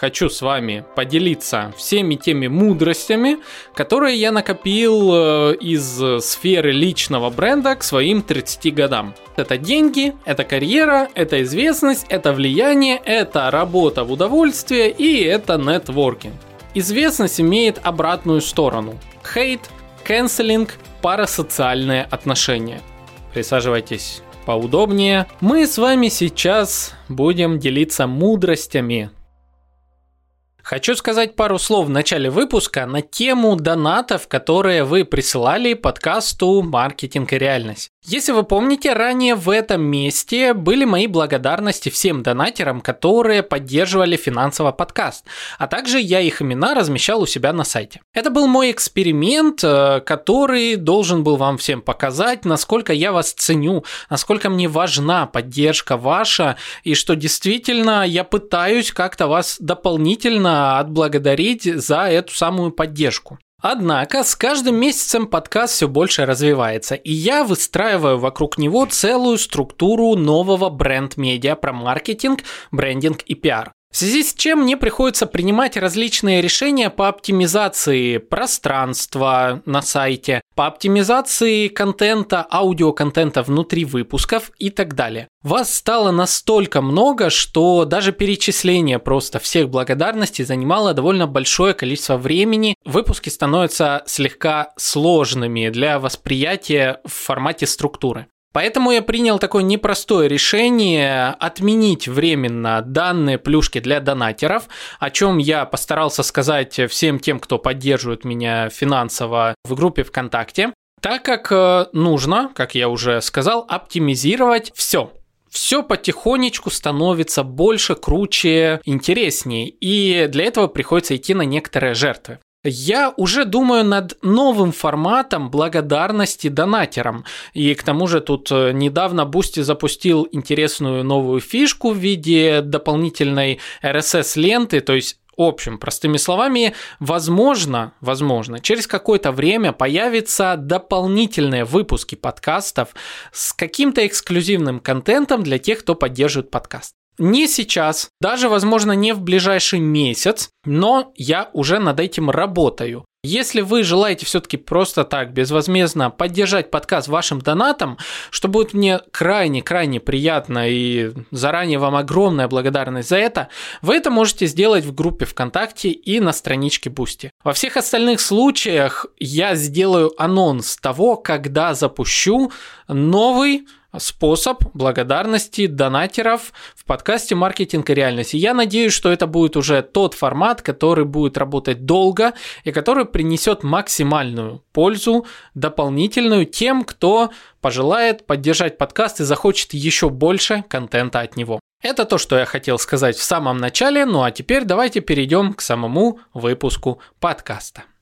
хочу с вами поделиться всеми теми мудростями, которые я накопил э, из сферы личного бренда к своим 30 годам. Это деньги, это карьера, это известность, это влияние, это работа в удовольствие и это нетворкинг. Известность имеет обратную сторону. Хейт, канцелинг, парасоциальные отношения. Присаживайтесь поудобнее. Мы с вами сейчас будем делиться мудростями Хочу сказать пару слов в начале выпуска на тему донатов, которые вы присылали подкасту «Маркетинг и реальность». Если вы помните, ранее в этом месте были мои благодарности всем донатерам, которые поддерживали финансово подкаст, а также я их имена размещал у себя на сайте. Это был мой эксперимент, э, который должен был вам всем показать, насколько я вас ценю, насколько мне важна поддержка ваша, и что действительно я пытаюсь как-то вас дополнительно отблагодарить за эту самую поддержку. Однако с каждым месяцем подкаст все больше развивается, и я выстраиваю вокруг него целую структуру нового бренд-медиа про маркетинг, брендинг и пиар. В связи с чем мне приходится принимать различные решения по оптимизации пространства на сайте, по оптимизации контента, аудиоконтента внутри выпусков и так далее. Вас стало настолько много, что даже перечисление просто всех благодарностей занимало довольно большое количество времени. Выпуски становятся слегка сложными для восприятия в формате структуры. Поэтому я принял такое непростое решение отменить временно данные плюшки для донатеров, о чем я постарался сказать всем тем, кто поддерживает меня финансово в группе ВКонтакте, так как э, нужно, как я уже сказал, оптимизировать все, все потихонечку становится больше, круче, интереснее. И для этого приходится идти на некоторые жертвы. Я уже думаю над новым форматом благодарности донатерам. И к тому же тут э, недавно Boosty запустил интересную новую фишку в виде дополнительной RSS-ленты, то есть общем, простыми словами, возможно, возможно, через какое-то время появятся дополнительные выпуски подкастов с каким-то эксклюзивным контентом для тех, кто поддерживает подкаст. Не сейчас, даже, возможно, не в ближайший месяц, но я уже над этим работаю. Если вы желаете все-таки просто так, безвозмездно поддержать подкаст вашим донатом, что будет мне крайне-крайне приятно и заранее вам огромная благодарность за это, вы это можете сделать в группе ВКонтакте и на страничке Бусти. Во всех остальных случаях я сделаю анонс того, когда запущу новый способ благодарности донатеров в подкасте «Маркетинг и реальность». И я надеюсь, что это будет уже тот формат, который будет работать долго и который принесет максимальную пользу дополнительную тем, кто пожелает поддержать подкаст и захочет еще больше контента от него. Это то, что я хотел сказать в самом начале, ну а теперь давайте перейдем к самому выпуску подкаста.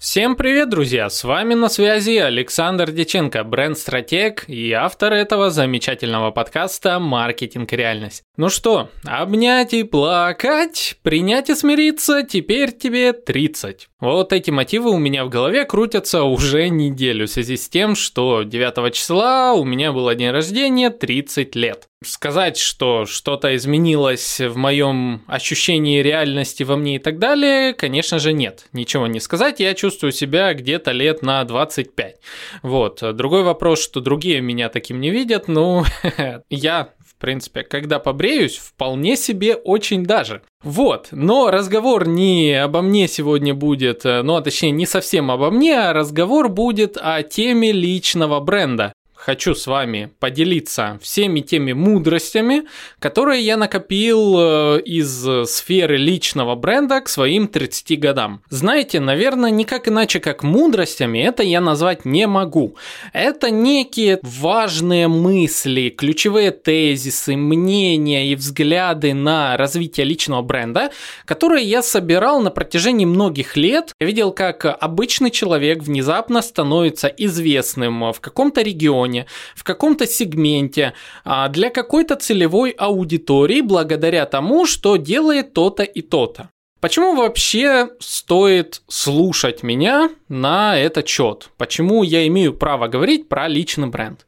Всем привет, друзья! С вами на связи Александр Деченко, бренд-стратег и автор этого замечательного подкаста «Маркетинг. Реальность». Ну что, обнять и плакать, принять и смириться, теперь тебе 30. Вот эти мотивы у меня в голове крутятся уже неделю в связи с тем, что 9 числа у меня было день рождения 30 лет. Сказать, что что-то изменилось в моем ощущении реальности во мне и так далее, конечно же нет. Ничего не сказать, я чувствую себя где-то лет на 25. Вот. Другой вопрос, что другие меня таким не видят, ну, я принципе, когда побреюсь, вполне себе очень даже. Вот, но разговор не обо мне сегодня будет, э, ну, а точнее, не совсем обо мне, а разговор будет о теме личного бренда. Хочу с вами поделиться всеми теми мудростями, которые я накопил э, из сферы личного бренда к своим 30 годам. Знаете, наверное, никак иначе, как мудростями, это я назвать не могу. Это некие важные мысли, ключевые тезисы, мнения и взгляды на развитие личного бренда, которые я собирал на протяжении многих лет. Я видел, как обычный человек внезапно становится известным в каком-то регионе, регионе, в каком-то сегменте, а, для какой-то целевой аудитории благодаря тому, что делает то-то и то-то. Почему вообще стоит слушать меня на этот счет? Почему я имею право говорить про личный бренд?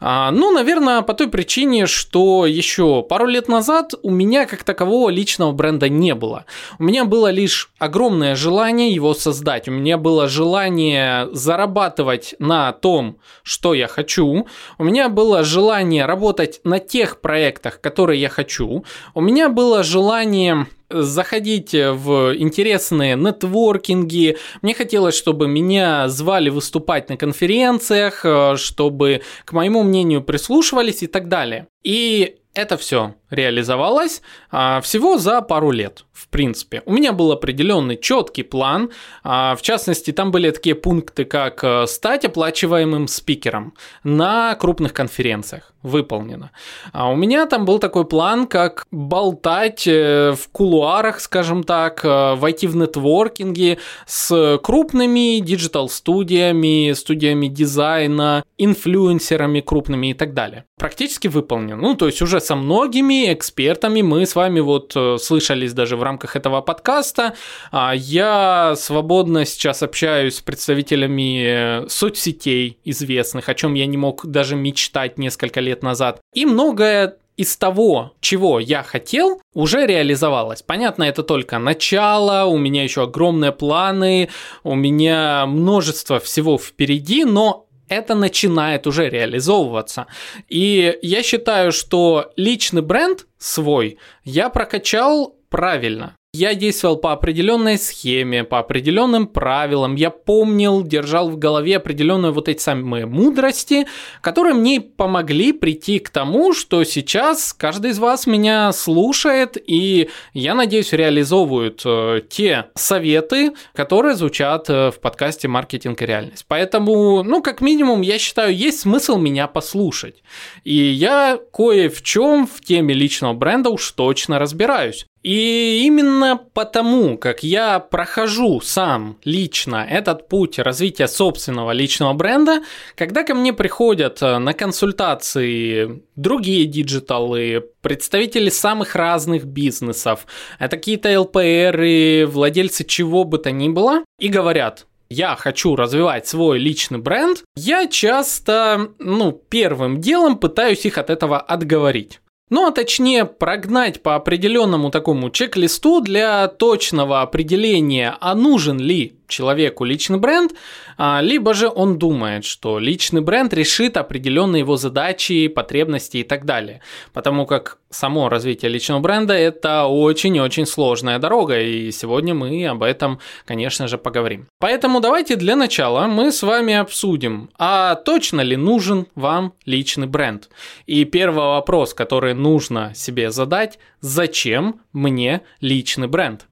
А, ну, наверное, по той причине, что еще пару лет назад у меня как такового личного бренда не было. У меня было лишь огромное желание его создать. У меня было желание зарабатывать на том, что я хочу. У меня было желание работать на тех проектах, которые я хочу. У меня было желание заходить в интересные нетворкинги. Мне хотелось, чтобы меня звали выступать на конференциях, э, чтобы к моему мнению прислушивались и так далее. И это все реализовалось а, всего за пару лет, в принципе. У меня был определенный четкий план. А, в частности, там были такие пункты, как э, стать оплачиваемым спикером на крупных конференциях. Выполнено. А у меня там был такой план, как болтать э, в кулуарах, скажем так, э, войти в нетворкинге с крупными диджитал-студиями, студиями дизайна, инфлюенсерами крупными и так далее. Практически выполнен. Ну, то есть уже со многими экспертами мы с вами вот э, слышались даже в рамках этого подкаста. А, я свободно сейчас общаюсь с представителями э, соцсетей известных, о чем я не мог даже мечтать несколько лет назад. И многое из того, чего я хотел, уже реализовалось. Понятно, это только начало, у меня еще огромные планы, у меня множество всего впереди, но это начинает уже реализовываться. И я считаю, что личный бренд свой я прокачал правильно. Я действовал по определенной схеме, по определенным правилам. Я помнил, держал в голове определенные вот эти самые мудрости, которые мне помогли прийти к тому, что сейчас каждый из вас меня слушает, и я надеюсь, реализовывают э, те советы, которые звучат э, в подкасте «Маркетинг и реальность». Поэтому, ну, как минимум, я считаю, есть смысл меня послушать. И я кое в чем в теме личного бренда уж точно разбираюсь. И именно потому, как я прохожу сам лично этот путь развития собственного личного бренда, когда ко мне приходят э, на консультации другие диджиталы, представители самых разных бизнесов, это какие-то ЛПРы, владельцы чего бы то ни было, и говорят, я хочу развивать свой личный бренд, я часто, ну, первым делом пытаюсь их от этого отговорить. Ну, а точнее прогнать по определенному такому чек-листу для точного определения, а нужен ли человеку личный бренд, а, либо же он думает, что личный бренд решит определенные его задачи, потребности и так далее. Потому как само развитие личного бренда – это очень-очень сложная дорога, и сегодня мы об этом, конечно же, поговорим. Поэтому давайте для начала мы с вами обсудим, а точно ли нужен вам личный бренд? И первый вопрос, который нужно себе задать – зачем мне личный бренд?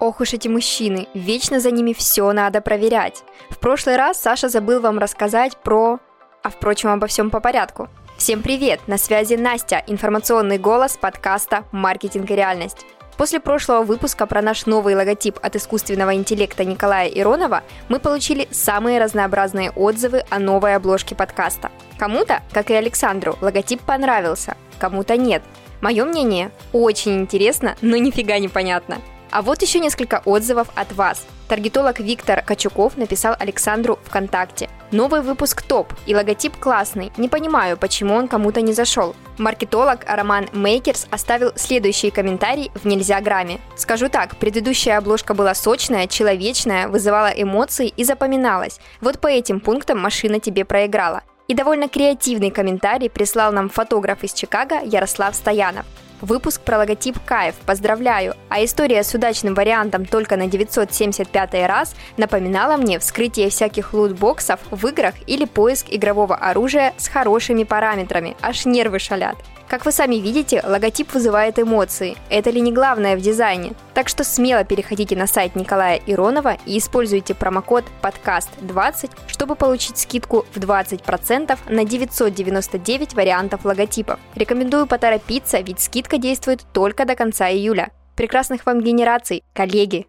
Ох уж эти мужчины, вечно за ними все надо проверять. В прошлый раз Саша забыл вам рассказать про... А впрочем, обо всем по порядку. Всем привет! На связи Настя, информационный голос подкаста «Маркетинг и реальность». После прошлого выпуска про наш новый логотип от искусственного интеллекта Николая Иронова мы получили самые разнообразные отзывы о новой обложке подкаста. Кому-то, как и Александру, логотип понравился, кому-то нет. Мое мнение очень интересно, но нифига не понятно. А вот еще несколько отзывов от вас. Таргетолог Виктор Качуков написал Александру ВКонтакте. Новый выпуск топ, и логотип классный. Не понимаю, почему он кому-то не зашел. Маркетолог Роман Мейкерс оставил следующий комментарий в «Нельзя грамме». Скажу так, предыдущая обложка была сочная, человечная, вызывала эмоции и запоминалась. Вот по этим пунктам машина тебе проиграла. И довольно креативный комментарий прислал нам фотограф из Чикаго Ярослав Стоянов. Выпуск про логотип Кайф, поздравляю, а история с удачным вариантом только на 975 раз напоминала мне вскрытие всяких лутбоксов в играх или поиск игрового оружия с хорошими параметрами, аж нервы шалят. Как вы сами видите, логотип вызывает эмоции. Это ли не главное в дизайне? Так что смело переходите на сайт Николая Иронова и используйте промокод подкаст20, чтобы получить скидку в 20% на 999 вариантов логотипов. Рекомендую поторопиться, ведь скидка действует только до конца июля. Прекрасных вам генераций, коллеги!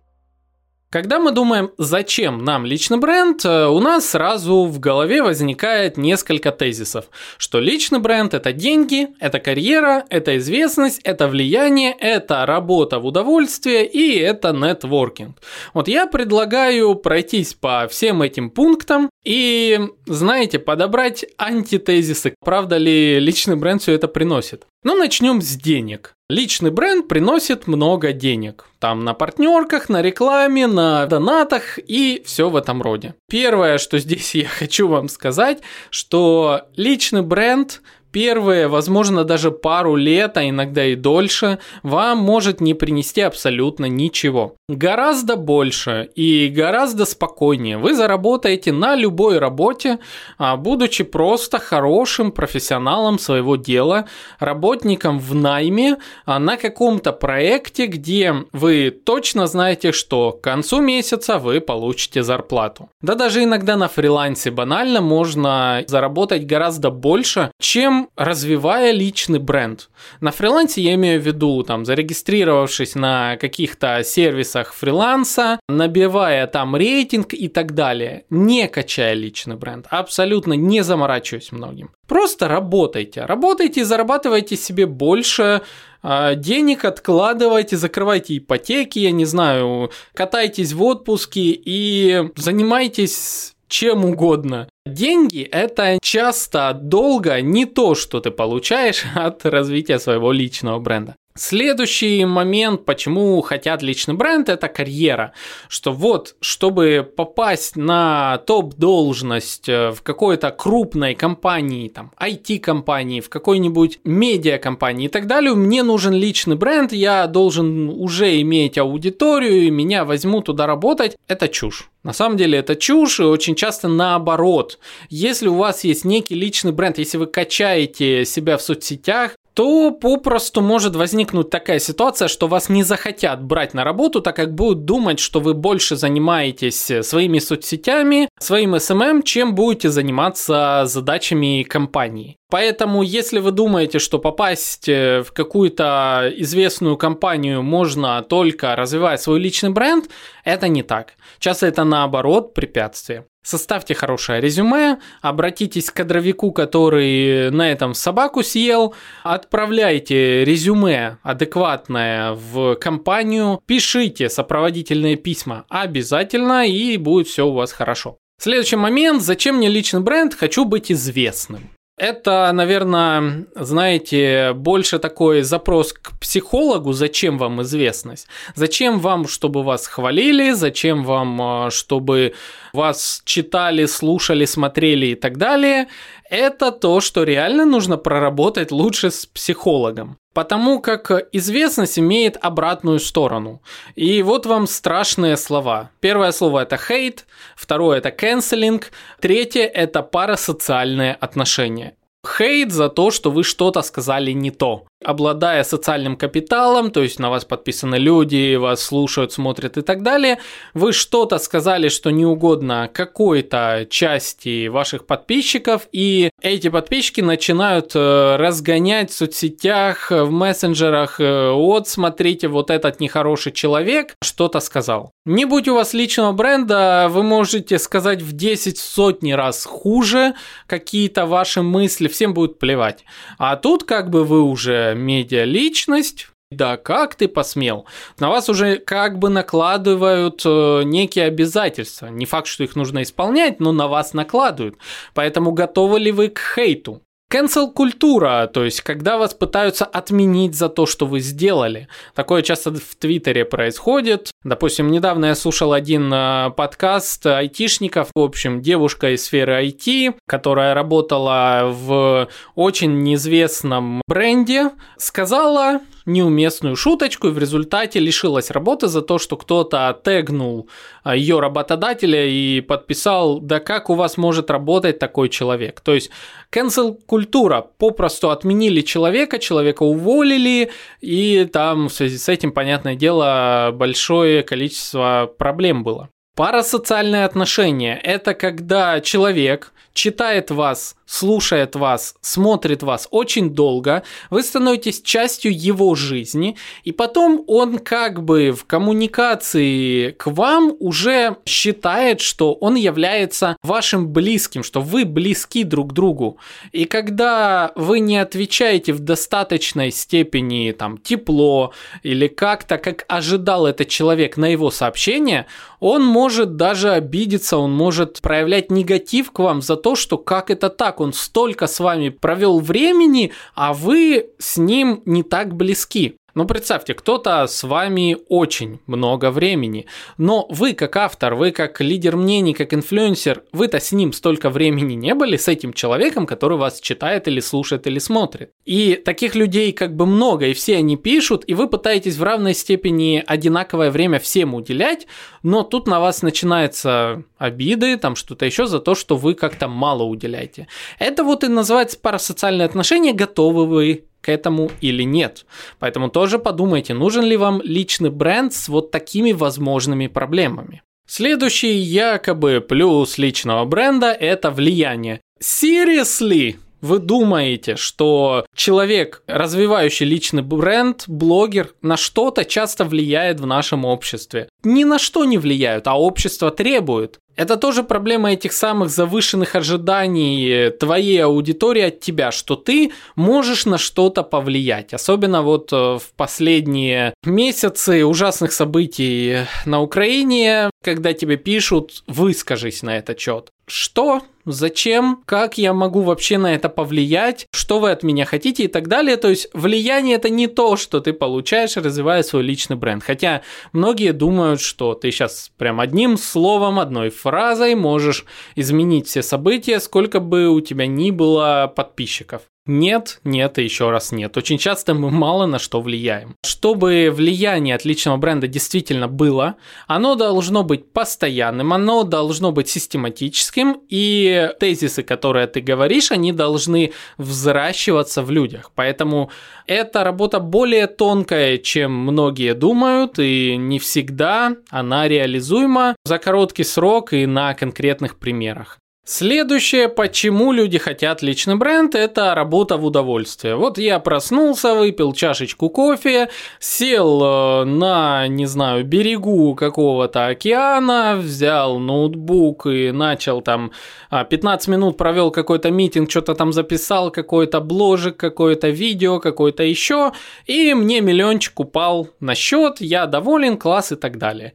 Когда мы думаем, зачем нам личный бренд, э, у нас сразу в голове возникает несколько тезисов, что личный бренд – это деньги, это карьера, это известность, это влияние, это работа в удовольствие и это нетворкинг. Вот я предлагаю пройтись по всем этим пунктам и, знаете, подобрать антитезисы, правда ли личный бренд все это приносит. Ну, начнем с денег. Личный бренд приносит много денег. Там на партнерках, на рекламе, на донатах и все в этом роде. Первое, что здесь я хочу вам сказать, что личный бренд первые, возможно, даже пару лет, а иногда и дольше, вам может не принести абсолютно ничего. Гораздо больше и гораздо спокойнее вы заработаете на любой работе, а, будучи просто хорошим профессионалом своего дела, работником в найме а, на каком-то проекте, где вы точно знаете, что к концу месяца вы получите зарплату. Да даже иногда на фрилансе банально можно заработать гораздо больше, чем развивая личный бренд. На фрилансе я имею в виду, там, зарегистрировавшись на каких-то сервисах фриланса, набивая там рейтинг и так далее, не качая личный бренд, абсолютно не заморачиваясь многим. Просто работайте, работайте и зарабатывайте себе больше, а, денег откладывайте, закрывайте ипотеки, я не знаю, катайтесь в отпуске и занимайтесь чем угодно. Деньги – это часто долго не то, что ты получаешь от развития своего личного бренда. Следующий момент, почему хотят личный бренд, это карьера. Что вот, чтобы попасть на топ-должность э, в какой-то крупной компании, там, IT-компании, в какой-нибудь медиа-компании и так далее, мне нужен личный бренд, я должен уже иметь аудиторию, и меня возьмут туда работать. Это чушь. На самом деле это чушь, и очень часто наоборот. Если у вас есть некий личный бренд, если вы качаете себя в соцсетях, то попросту может возникнуть такая ситуация, что вас не захотят брать на работу, так как будут думать, что вы больше занимаетесь своими соцсетями, своим SMM, эм эм, чем будете заниматься задачами компании. Поэтому, если вы думаете, что попасть э, в какую-то известную компанию можно только развивая свой личный бренд, это не так. Часто это наоборот препятствие. Составьте хорошее резюме, обратитесь к кадровику, который на этом собаку съел, отправляйте резюме адекватное в компанию, пишите сопроводительные письма обязательно, и будет все у вас хорошо. Следующий момент. Зачем мне личный бренд? Хочу быть известным. Это, наверное, знаете, больше такой запрос к психологу, зачем вам известность? Зачем вам, чтобы вас хвалили? Зачем вам, э, чтобы вас читали, слушали, смотрели и так далее? Это то, что реально нужно проработать лучше с психологом. Потому как известность имеет обратную сторону. И вот вам страшные слова. Первое слово это хейт, второе это canceling, третье это парасоциальные отношения. Хейт за то, что вы что-то сказали не то обладая социальным капиталом, то есть на вас подписаны люди, вас слушают, смотрят и так далее, вы что-то сказали, что не угодно какой-то части ваших подписчиков, и эти подписчики начинают э, разгонять в соцсетях, в мессенджерах, э, вот смотрите, вот этот нехороший человек что-то сказал. Не будь у вас личного бренда, вы можете сказать в 10 сотни раз хуже какие-то ваши мысли, всем будет плевать. А тут как бы вы уже медиа-личность, да, как ты посмел? На вас уже как бы накладывают э, некие обязательства. Не факт, что их нужно исполнять, но на вас накладывают. Поэтому готовы ли вы к хейту? Cancel культура, то есть когда вас пытаются отменить за то, что вы сделали. Такое часто в Твиттере происходит. Допустим, недавно я слушал один э, подкаст айтишников, в общем, девушка из сферы IT, которая работала в очень неизвестном бренде, сказала неуместную шуточку и в результате лишилась работы за то, что кто-то тегнул а, ее работодателя и подписал, да как у вас может работать такой человек. То есть cancel культура, попросту отменили человека, человека уволили, и там в связи с этим, понятное дело, большое количество проблем было. Парасоциальные отношения – это когда человек читает вас, слушает вас, смотрит вас очень долго, вы становитесь частью его жизни, и потом он как бы в коммуникации к вам уже считает, что он является вашим близким, что вы близки друг другу. И когда вы не отвечаете в достаточной степени там тепло или как-то, как ожидал этот человек на его сообщение, он может даже обидеться, он может проявлять негатив к вам за то, что как это так, он столько с вами провел времени, а вы с ним не так близки. Ну, представьте, кто-то с вами очень много времени, но вы как автор, вы как лидер мнений, как инфлюенсер, вы-то с ним столько времени не были, с этим человеком, который вас читает или слушает или смотрит. И таких людей как бы много, и все они пишут, и вы пытаетесь в равной степени одинаковое время всем уделять, но тут на вас начинаются обиды, там что-то еще за то, что вы как-то мало уделяете. Это вот и называется парасоциальные отношения, готовы вы к этому или нет. Поэтому тоже подумайте, нужен ли вам личный бренд с вот такими возможными проблемами. Следующий якобы плюс личного бренда – это влияние. Seriously? Вы думаете, что человек, развивающий личный бренд, блогер, на что-то часто влияет в нашем обществе? Ни на что не влияют, а общество требует. Это тоже проблема этих самых завышенных ожиданий твоей аудитории от тебя, что ты можешь на что-то повлиять. Особенно вот э, в последние месяцы ужасных событий на Украине, когда тебе пишут «выскажись на этот счет». Что? Зачем? Как я могу вообще на это повлиять? Что вы от меня хотите и так далее? То есть влияние это не то, что ты получаешь, развивая свой личный бренд. Хотя многие думают, что ты сейчас прям одним словом, одной фразой можешь изменить все события, сколько бы у тебя ни было подписчиков. Нет, нет и еще раз нет. Очень часто мы мало на что влияем. Чтобы влияние от личного бренда действительно было, оно должно быть постоянным, оно должно быть систематическим, и тезисы, которые ты говоришь, они должны взращиваться в людях. Поэтому эта работа более тонкая, чем многие думают, и не всегда она реализуема за короткий срок и на конкретных примерах. Следующее, почему люди хотят личный бренд, это работа в удовольствие. Вот я проснулся, выпил чашечку кофе, сел э, на, не знаю, берегу какого-то океана, взял ноутбук и начал там 15 а, минут провел какой-то митинг, что-то там записал, какой-то бложик, какое-то видео, какое-то еще, и мне миллиончик упал на счет, я доволен, класс и так далее.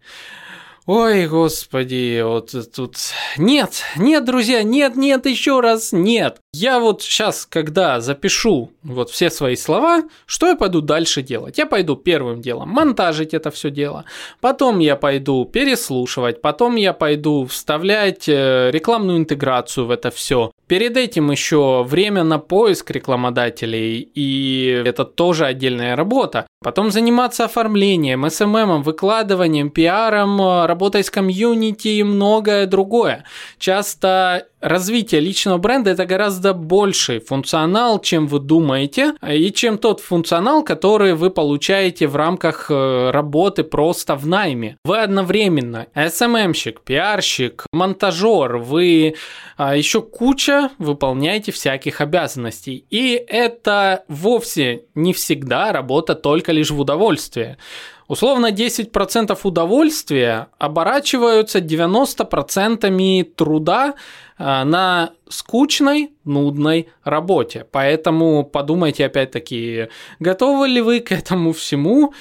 Ой, господи, вот тут... Нет, нет, друзья, нет, нет, еще раз, нет. Я вот сейчас, когда запишу вот все свои слова, что я пойду дальше делать? Я пойду первым делом монтажить это все дело, потом я пойду переслушивать, потом я пойду вставлять э, рекламную интеграцию в это все. Перед этим еще время на поиск рекламодателей, и это тоже отдельная работа. Потом заниматься оформлением, SMM, эм эм, выкладыванием, пиаром, работой с комьюнити и многое другое. Часто развитие личного бренда это гораздо больший функционал, чем вы думаете, и чем тот функционал, который вы получаете в рамках э, работы просто в найме. Вы одновременно SMM-щик, пиарщик, монтажер, вы а, еще куча выполняете всяких обязанностей. И это вовсе не всегда работа только лишь в удовольствие. Условно 10% удовольствия оборачиваются 90% труда а, на скучной, нудной работе. Поэтому подумайте опять-таки, готовы ли вы к этому всему,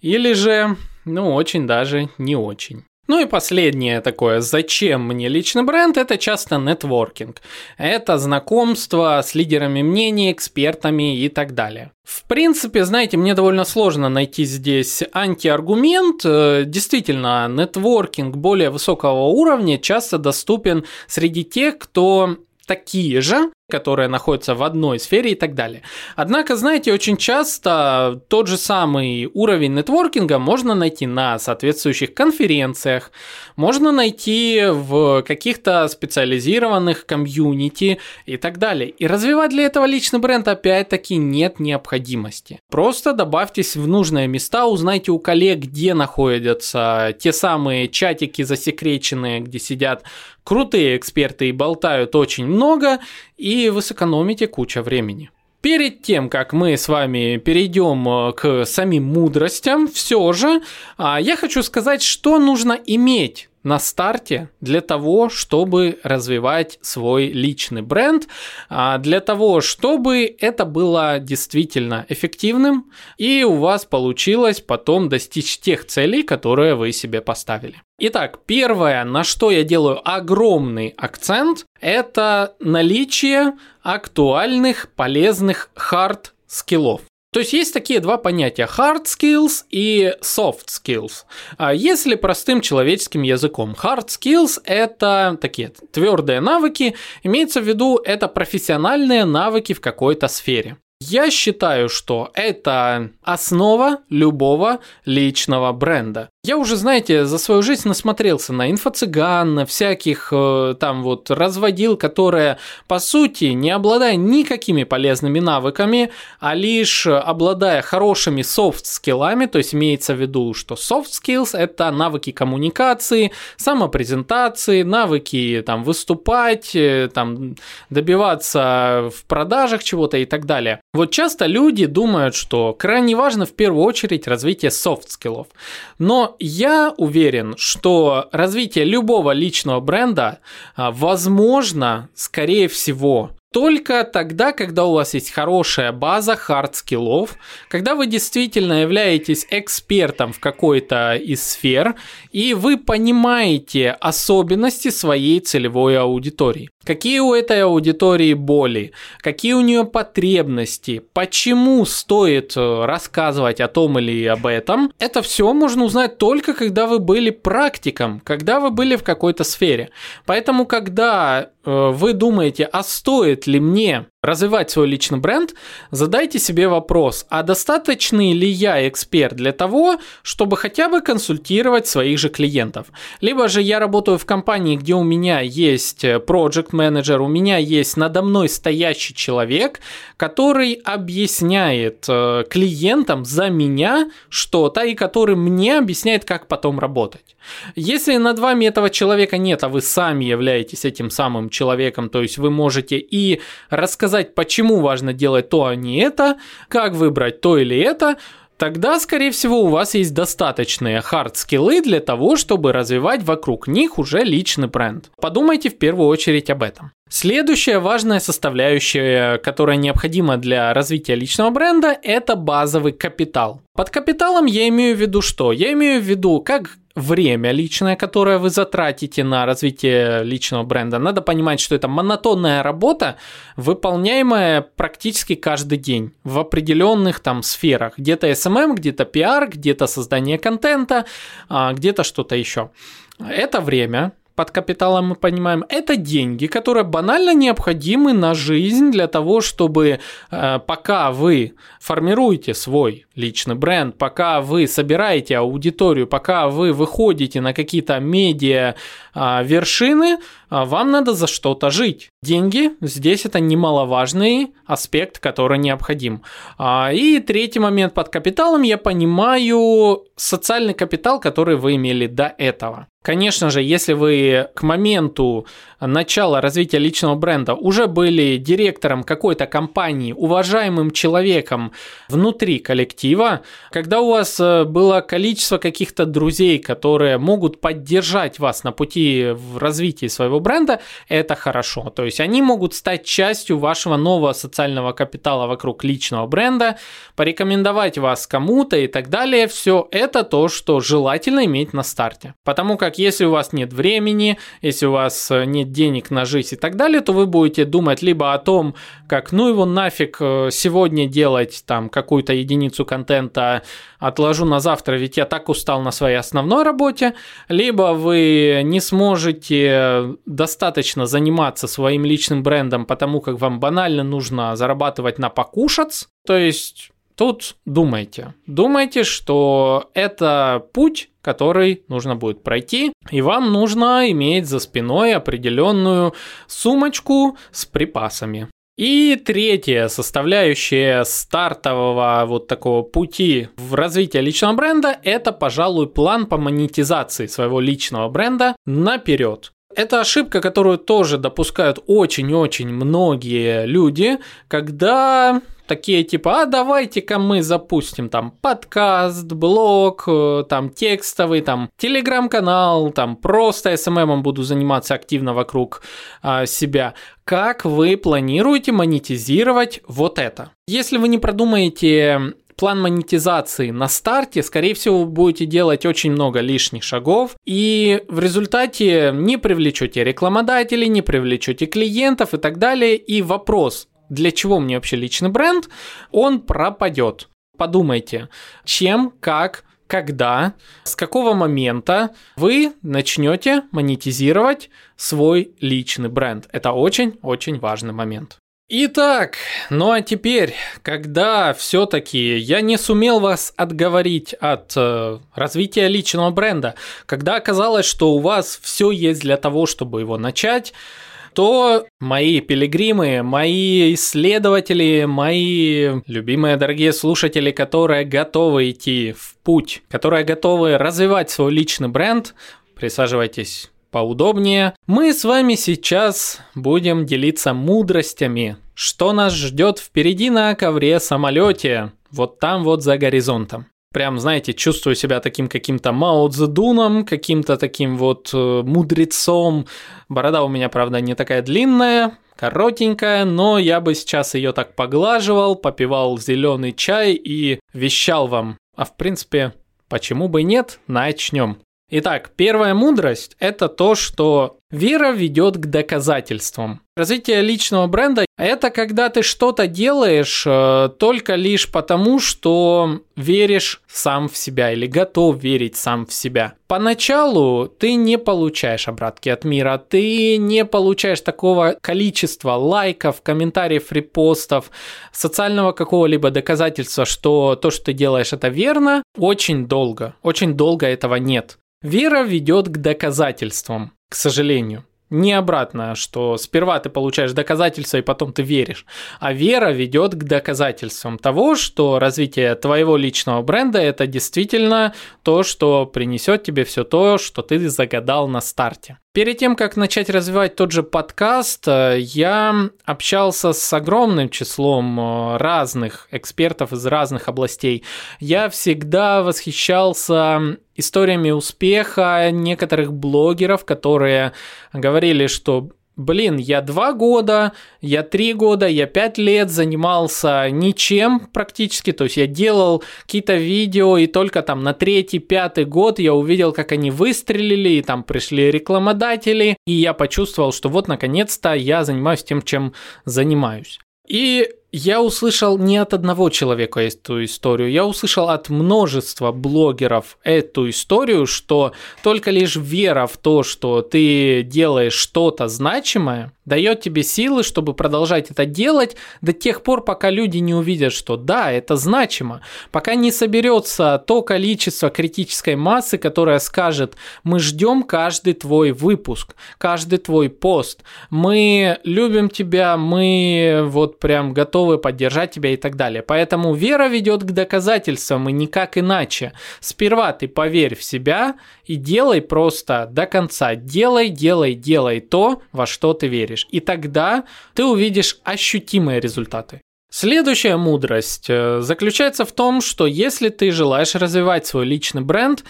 или же, ну, очень даже не очень. Ну и последнее такое, зачем мне личный бренд, это часто нетворкинг. Это знакомство с лидерами мнений, экспертами и так далее. В принципе, знаете, мне довольно сложно найти здесь антиаргумент. Э, действительно, нетворкинг более высокого уровня часто доступен среди тех, кто такие же, которые находятся в одной сфере и так далее. Однако, знаете, очень часто тот же самый уровень нетворкинга можно найти на соответствующих конференциях, можно найти в каких-то специализированных комьюнити и так далее. И развивать для этого личный бренд опять-таки нет необходимости. Просто добавьтесь в нужные места, узнайте у коллег, где находятся те самые чатики засекреченные, где сидят крутые эксперты и болтают очень много, и вы сэкономите куча времени. Перед тем, как мы с вами перейдем э, к самим мудростям, все же а, я хочу сказать, что нужно иметь на старте для того, чтобы развивать свой личный бренд, а, для того, чтобы это было действительно эффективным и у вас получилось потом достичь тех целей, которые вы себе поставили. Итак, первое, на что я делаю огромный акцент, это наличие актуальных, полезных хард скиллов. То есть есть такие два понятия hard skills и soft skills. А если простым человеческим языком, hard skills это такие твердые навыки, имеется в виду это профессиональные навыки в какой-то сфере. Я считаю, что это основа любого личного бренда. Я уже, знаете, за свою жизнь насмотрелся на инфо-цыган, на всяких э, там вот разводил, которые, по сути, не обладая никакими полезными навыками, а лишь обладая хорошими софт-скиллами, то есть имеется в виду, что soft skills – это навыки коммуникации, самопрезентации, навыки там выступать, э, там добиваться в продажах чего-то и так далее. Вот часто люди думают, что крайне важно в первую очередь развитие софт-скиллов. Но я уверен, что развитие любого личного бренда а, возможно, скорее всего, только тогда, когда у вас есть хорошая база хард-скиллов, когда вы действительно являетесь экспертом в какой-то из сфер, и вы понимаете особенности своей целевой аудитории. Какие у этой аудитории боли, какие у нее потребности, почему стоит э, рассказывать о том или об этом, это все можно узнать только когда вы были практиком, когда вы были в какой-то сфере. Поэтому, когда вы думаете, а стоит ли мне развивать свой личный бренд, задайте себе вопрос, а достаточный ли я эксперт для того, чтобы хотя бы консультировать своих же клиентов. Либо же я работаю в компании, где у меня есть project менеджер, у меня есть надо мной стоящий человек, который объясняет э, клиентам за меня что-то и который мне объясняет, как потом работать. Если над вами этого человека нет, а вы сами являетесь этим самым человеком, то есть вы можете и рассказать, почему важно делать то, а не это, как выбрать то или это, тогда, скорее всего, у вас есть достаточные хард-скиллы для того, чтобы развивать вокруг них уже личный бренд. Подумайте в первую очередь об этом. Следующая важная составляющая, которая необходима для развития личного бренда, это базовый капитал. Под капиталом я имею в виду что? Я имею в виду как время личное, которое вы затратите на развитие личного бренда. Надо понимать, что это монотонная работа, выполняемая практически каждый день в определенных там сферах. Где-то SMM, где-то PR, где-то создание контента, а, где-то что-то еще. Это время, под капиталом мы понимаем, это деньги, которые банально необходимы на жизнь для того, чтобы э, пока вы формируете свой личный бренд, пока вы собираете аудиторию, пока вы выходите на какие-то медиа э, вершины, э, вам надо за что-то жить. Деньги здесь это немаловажный аспект, который необходим. А, и третий момент под капиталом я понимаю социальный капитал, который вы имели до этого. Конечно же, если вы к моменту начала развития личного бренда уже были директором какой-то компании, уважаемым человеком внутри коллектива, когда у вас э, было количество каких-то друзей, которые могут поддержать вас на пути в развитии своего бренда, это хорошо. То есть они могут стать частью вашего нового социального капитала вокруг личного бренда, порекомендовать вас кому-то и так далее. Все это то, что желательно иметь на старте. Потому как если у вас нет времени, если у вас э, нет денег на жизнь и так далее, то вы будете думать либо о том, как ну его нафиг э, сегодня делать там какую-то единицу контента, отложу на завтра, ведь я так устал на своей основной работе, либо вы не сможете достаточно заниматься своим личным брендом, потому как вам банально нужно зарабатывать на покушать, то есть Тут думайте. Думайте, что это путь, который нужно будет пройти, и вам нужно иметь за спиной определенную сумочку с припасами. И третья составляющая стартового вот такого пути в развитии личного бренда – это, пожалуй, план по монетизации своего личного бренда наперед. Это ошибка, которую тоже допускают очень-очень многие люди, когда такие типа, а давайте-ка мы запустим там подкаст, блог, э, там текстовый, там телеграм-канал, там просто СММом буду заниматься активно вокруг а, себя. Как вы планируете монетизировать вот это? Если вы не продумаете план монетизации на старте, скорее всего, вы будете делать очень много лишних шагов, и в результате не привлечете рекламодателей, не привлечете клиентов и так далее. И вопрос, для чего мне вообще личный бренд, он пропадет. Подумайте, чем, как, когда, с какого момента вы начнете монетизировать свой личный бренд. Это очень-очень важный момент. Итак, ну а теперь, когда все-таки я не сумел вас отговорить от э, развития личного бренда, когда оказалось, что у вас все есть для того, чтобы его начать, то мои пилигримы, мои исследователи, мои любимые дорогие слушатели, которые готовы идти в путь, которые готовы развивать свой личный бренд, присаживайтесь поудобнее. Мы с вами сейчас будем делиться мудростями, что нас ждет впереди на ковре самолете, вот там вот за горизонтом. Прям, знаете, чувствую себя таким каким-то Мао Цзэдуном, каким-то таким вот э, мудрецом. Борода у меня, правда, не такая длинная, коротенькая, но я бы сейчас ее так поглаживал, попивал зеленый чай и вещал вам. А в принципе, почему бы нет, начнем. Итак, первая мудрость – это то, что вера ведет к доказательствам. Развитие личного бренда – это когда ты что-то делаешь э, только лишь потому, что веришь сам в себя или готов верить сам в себя. Поначалу ты не получаешь обратки от мира, ты не получаешь такого количества лайков, комментариев, репостов, социального какого-либо доказательства, что то, что ты делаешь, это верно, очень долго, очень долго этого нет. Вера ведет к доказательствам, к сожалению. Не обратно, что сперва ты получаешь доказательства и потом ты веришь, а вера ведет к доказательствам того, что развитие твоего личного бренда это действительно то, что принесет тебе все то, что ты загадал на старте. Перед тем, как начать развивать тот же подкаст, э, я общался с огромным числом э, разных экспертов из разных областей. Я всегда восхищался историями успеха некоторых блогеров, которые говорили, что блин, я два года, я три года, я пять лет занимался ничем практически, то есть я делал какие-то видео, и только там на третий, пятый год я увидел, как они выстрелили, и там пришли рекламодатели, и я почувствовал, что вот наконец-то я занимаюсь тем, чем занимаюсь. И я услышал не от одного человека эту историю, я услышал от множества блогеров эту историю, что только лишь вера в то, что ты делаешь что-то значимое, дает тебе силы, чтобы продолжать это делать до тех пор, пока люди не увидят, что да, это значимо, пока не соберется то количество критической массы, которая скажет, мы ждем каждый твой выпуск, каждый твой пост, мы любим тебя, мы вот прям готовы поддержать тебя и так далее. Поэтому вера ведет к доказательствам и никак иначе. Сперва ты поверь в себя и делай просто до конца. Делай, делай, делай то, во что ты веришь. И тогда ты увидишь ощутимые результаты. Следующая мудрость э, заключается в том, что если ты желаешь развивать свой личный бренд,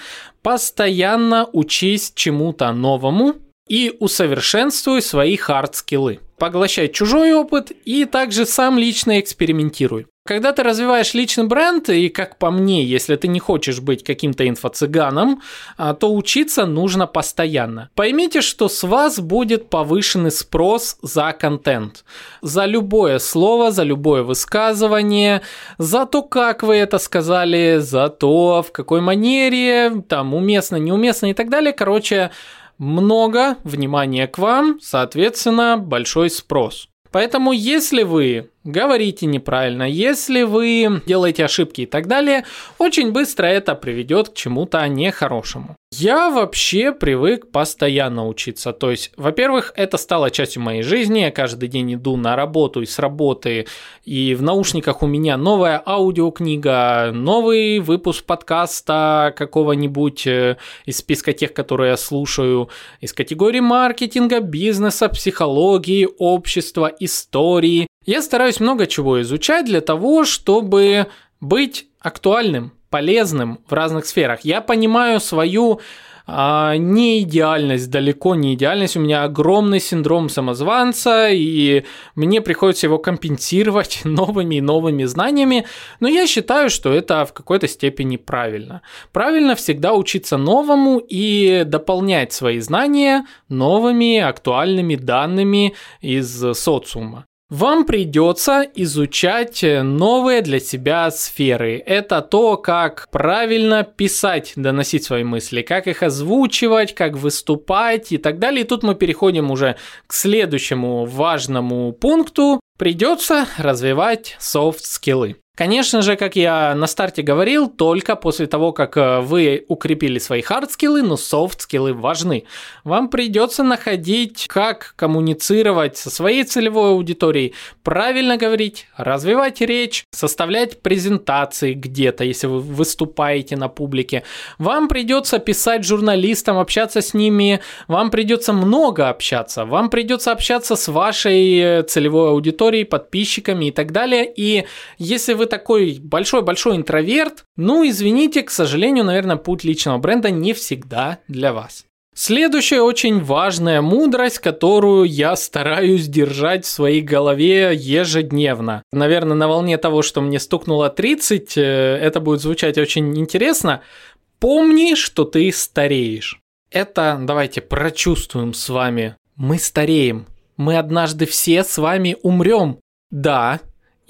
постоянно учись чему-то новому и усовершенствуй свои хард-скиллы. Поглощай чужой опыт и также сам лично экспериментируй. Когда ты развиваешь личный бренд, и как по мне, если ты не хочешь быть каким-то инфо-цыганом, а, то учиться нужно постоянно. Поймите, что с вас будет повышенный спрос за контент. За любое слово, за любое высказывание, за то, как вы это сказали, за то, в какой манере, там, уместно, неуместно и так далее. Короче, много внимания к вам, соответственно, большой спрос. Поэтому, если вы говорите неправильно, если вы делаете ошибки и так далее, очень быстро это приведет к чему-то нехорошему. Я вообще привык постоянно учиться. То есть, во-первых, это стало частью моей жизни. Я каждый день иду на работу и с работы, и в наушниках у меня новая аудиокнига, новый выпуск подкаста какого-нибудь э, из списка тех, которые я слушаю, из категории маркетинга, бизнеса, психологии, общества, истории. Я стараюсь много чего изучать для того, чтобы быть актуальным, полезным в разных сферах. Я понимаю свою а, не идеальность, далеко не идеальность. У меня огромный синдром самозванца, и мне приходится его компенсировать новыми и новыми знаниями. Но я считаю, что это в какой-то степени правильно. Правильно всегда учиться новому и дополнять свои знания новыми актуальными данными из социума. Вам придется изучать новые для себя сферы. Это то, как правильно писать, доносить свои мысли, как их озвучивать, как выступать и так далее. И тут мы переходим уже к следующему важному пункту. Придется развивать софт-скиллы. Конечно же, как я на старте говорил, только после того, как э, вы укрепили свои хард-скиллы, но софт-скиллы важны. Вам придется находить, как коммуницировать со своей целевой аудиторией, правильно говорить, развивать речь, составлять презентации где-то, если вы выступаете на публике. Вам придется писать журналистам, общаться с ними, вам придется много общаться, вам придется общаться с вашей э, целевой аудиторией, подписчиками и так далее. И если вы такой большой-большой интроверт, ну, извините, к сожалению, наверное, путь личного бренда не всегда для вас. Следующая очень важная мудрость, которую я стараюсь держать в своей голове ежедневно. Наверное, на волне того, что мне стукнуло 30, э, это будет звучать очень интересно. Помни, что ты стареешь. Это давайте прочувствуем с вами. Мы стареем. Мы однажды все с вами умрем. Да,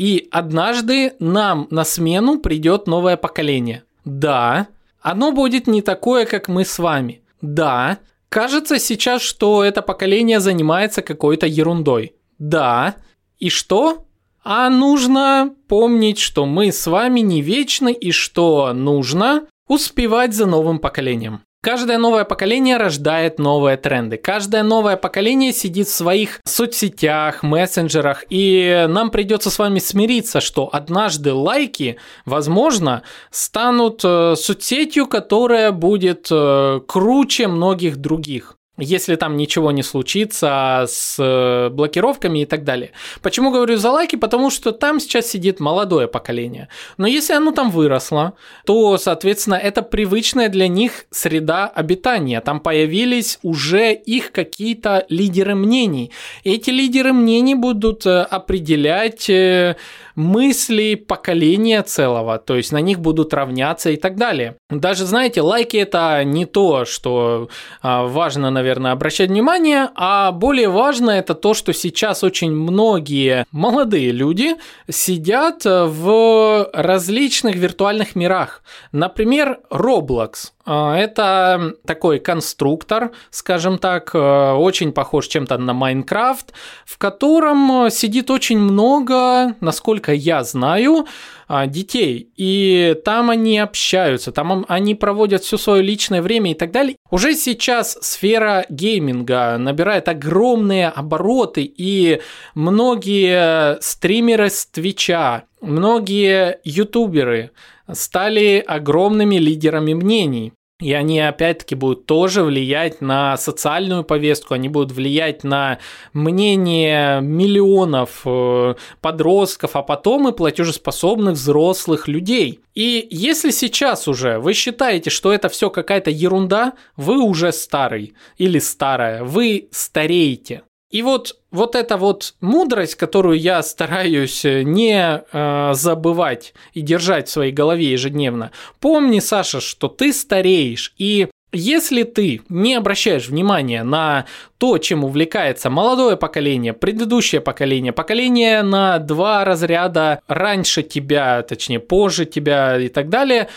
и однажды нам на смену придет новое поколение. Да, оно будет не такое, как мы с вами. Да, кажется сейчас, что это поколение занимается какой-то ерундой. Да, и что? А нужно помнить, что мы с вами не вечны и что нужно успевать за новым поколением. Каждое новое поколение рождает новые тренды. Каждое новое поколение сидит в своих соцсетях, мессенджерах, и нам придется с вами смириться, что однажды лайки, возможно, станут э, соцсетью, которая будет э, круче многих других если там ничего не случится с э, блокировками и так далее. Почему говорю за лайки? Потому что там сейчас сидит молодое поколение. Но если оно там выросло, то, соответственно, это привычная для них среда обитания. Там появились уже их какие-то лидеры мнений. Эти лидеры мнений будут э, определять э, мысли поколения целого, то есть на них будут равняться и так далее. Даже, знаете, лайки это не то, что а, важно, наверное, обращать внимание, а более важно это то, что сейчас очень многие молодые люди сидят в различных виртуальных мирах. Например, Roblox. А, это такой конструктор, скажем так, э, очень похож чем-то на Майнкрафт, в котором сидит очень много, насколько я знаю, а, детей. И там они общаются, там они проводят все свое личное время и так далее. Уже сейчас сфера гейминга набирает огромные обороты, и многие стримеры с Твича, многие ютуберы стали огромными лидерами мнений. И они опять-таки будут тоже влиять на социальную повестку, они будут влиять на мнение миллионов э, подростков, а потом и платежеспособных взрослых людей. И если сейчас уже вы считаете, что это все какая-то ерунда, вы уже старый или старая, вы стареете. И вот, вот эта вот мудрость, которую я стараюсь э, не э, забывать и держать в своей голове ежедневно. Помни, Саша, что ты стареешь, и если ты не обращаешь внимания на то, чем увлекается молодое поколение, предыдущее поколение, поколение на два разряда раньше тебя, точнее позже тебя и так далее,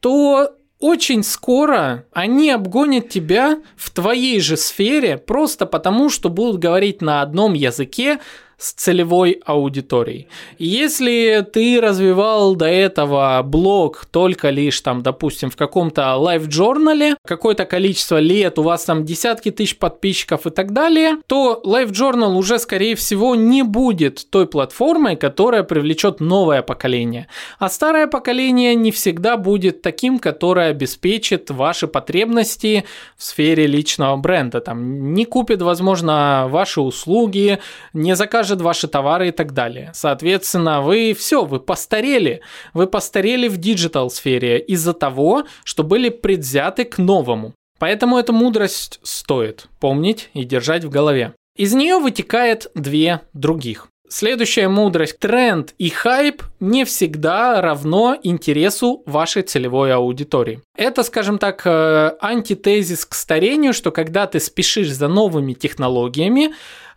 то очень скоро они обгонят тебя в твоей же сфере просто потому, что будут говорить на одном языке, с целевой аудиторией. Если ты развивал до этого блог только лишь там, допустим, в каком-то лайв-журнале, какое-то количество лет, у вас там десятки тысяч подписчиков и так далее, то лайв-журнал уже, скорее всего, не будет той платформой, которая привлечет новое поколение. А старое поколение не всегда будет таким, которое обеспечит ваши потребности в сфере личного бренда. Там не купит, возможно, ваши услуги, не закажет покажет ваши товары и так далее. Соответственно, вы все, вы постарели. Вы постарели в диджитал сфере из-за того, что были предвзяты к новому. Поэтому эту мудрость стоит помнить и держать в голове. Из нее вытекает две других. Следующая мудрость. Тренд и хайп не всегда равно интересу вашей целевой аудитории. Это, скажем так, э, антитезис к старению, что когда ты спешишь за новыми технологиями,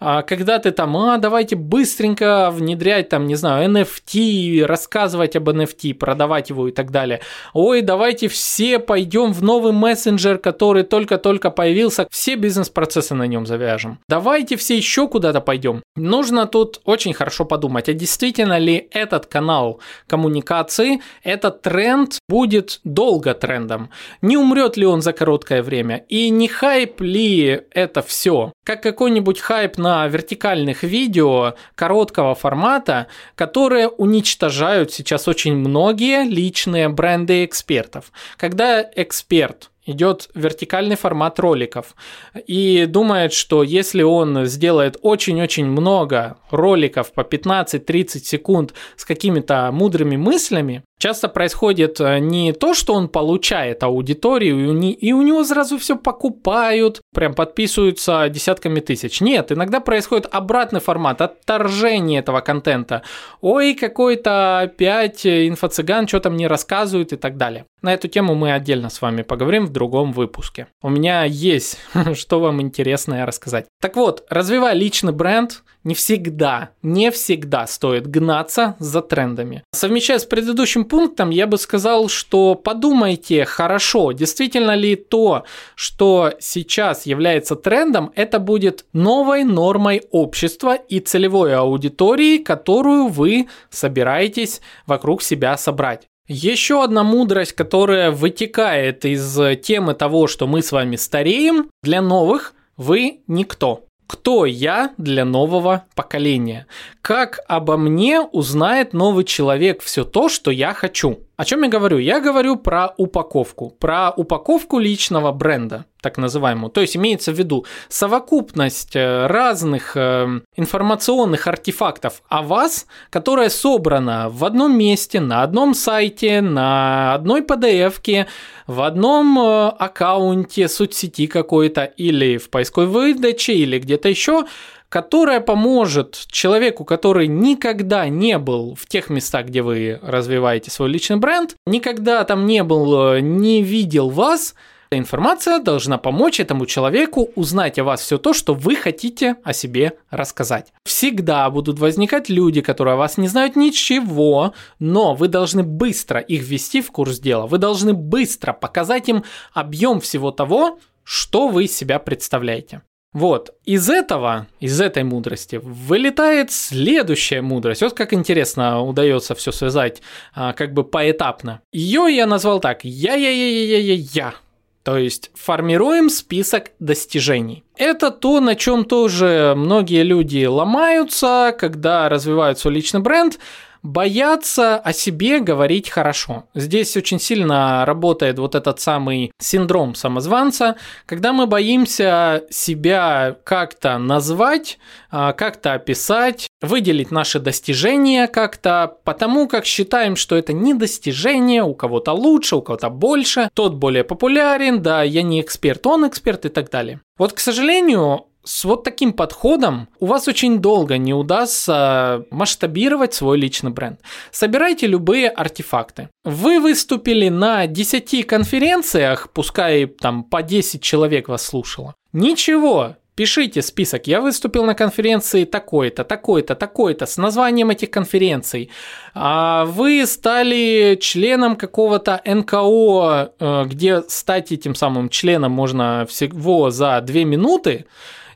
а когда ты там, а, давайте быстренько внедрять там, не знаю, NFT, рассказывать об NFT, продавать его и так далее. Ой, давайте все пойдем в новый мессенджер, который только-только появился, все бизнес-процессы на нем завяжем. Давайте все еще куда-то пойдем. Нужно тут очень хорошо подумать, а действительно ли этот канал коммуникации, этот тренд будет долго трендом? Не умрет ли он за короткое время? И не хайп ли это все? Как какой-нибудь хайп на вертикальных видео короткого формата, которые уничтожают сейчас очень многие личные бренды экспертов. Когда эксперт идет вертикальный формат роликов. И думает, что если он сделает очень-очень много роликов по 15-30 секунд с какими-то мудрыми мыслями, часто происходит э, не то, что он получает аудиторию, и у него сразу все покупают, прям подписываются десятками тысяч. Нет, иногда происходит обратный формат, отторжение этого контента. Ой, какой-то опять инфо-цыган что-то мне рассказывает и так далее. На эту тему мы отдельно с вами поговорим в другом выпуске. У меня есть что вам интересное рассказать. Так вот, развивая личный бренд, не всегда, не всегда стоит гнаться за трендами. Совмещая с предыдущим пунктом, я бы сказал, что подумайте хорошо, действительно ли то, что сейчас является трендом, это будет новой нормой общества и целевой аудитории, которую вы собираетесь вокруг себя собрать. Еще одна мудрость, которая вытекает из темы того, что мы с вами стареем, для новых вы никто. Кто я для нового поколения? Как обо мне узнает новый человек все то, что я хочу? О чем я говорю? Я говорю про упаковку, про упаковку личного бренда, так называемую. То есть имеется в виду совокупность э, разных э, информационных артефактов о вас, которая собрана в одном месте, на одном сайте, на одной PDF, в одном э, аккаунте соцсети какой-то или в поисковой выдаче или где-то еще, которая поможет человеку, который никогда не был в тех местах, где вы развиваете свой личный бренд, никогда там не был, э, не видел вас, эта информация должна помочь этому человеку узнать о вас все то, что вы хотите о себе рассказать. Всегда будут возникать люди, которые о вас не знают ничего, но вы должны быстро их ввести в курс дела. Вы должны быстро показать им объем всего того, что вы себя представляете. Вот, из этого, из этой мудрости вылетает следующая мудрость. Вот как интересно удается все связать а, как бы поэтапно. Ее я назвал так. Я-я-я-я-я-я. То есть формируем список достижений. Это то, на чем тоже многие люди ломаются, когда развивают свой личный бренд. Боятся о себе говорить хорошо. Здесь очень сильно работает вот этот самый синдром самозванца, когда мы боимся себя как-то назвать, а, как-то описать, выделить наши достижения как-то, потому как считаем, что это не достижение, у кого-то лучше, у кого-то больше, тот более популярен, да, я не эксперт, он эксперт и так далее. Вот, к сожалению, с вот таким подходом у вас очень долго не удастся масштабировать свой личный бренд. Собирайте любые артефакты. Вы выступили на 10 конференциях, пускай там по 10 человек вас слушало. Ничего, Пишите список. Я выступил на конференции такой-то, такой-то, такой-то, с названием этих конференций. А вы стали членом какого-то НКО, э, где стать этим самым членом можно всего за две минуты.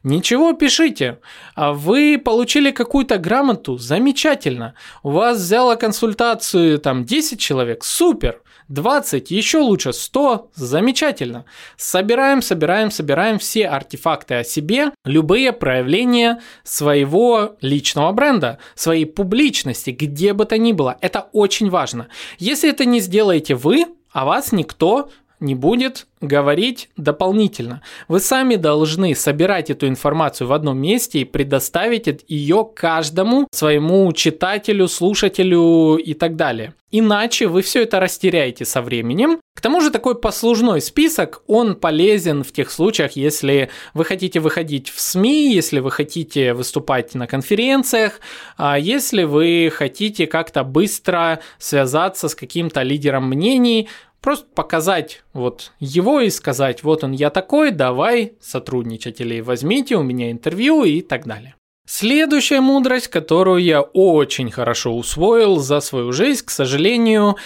Ничего, пишите. А вы получили какую-то грамоту, замечательно. У вас взяла консультацию там 10 человек, супер. 20, еще лучше 100, замечательно. Собираем, собираем, собираем все артефакты о себе, любые проявления своего личного бренда, своей публичности, где бы то ни было. Это очень важно. Если это не сделаете вы, а вас никто не будет говорить дополнительно. Вы сами должны собирать эту информацию в одном месте и предоставить ее каждому своему читателю, слушателю и так далее. Иначе вы все это растеряете со временем. К тому же такой послужной список, он полезен в тех случаях, если вы хотите выходить в СМИ, если вы хотите выступать на конференциях, а если вы хотите как-то быстро связаться с каким-то лидером мнений, Просто показать вот его и сказать, вот он я такой, давай сотрудничать или возьмите у меня интервью и так далее. Следующая мудрость, которую я очень хорошо усвоил за свою жизнь, к сожалению,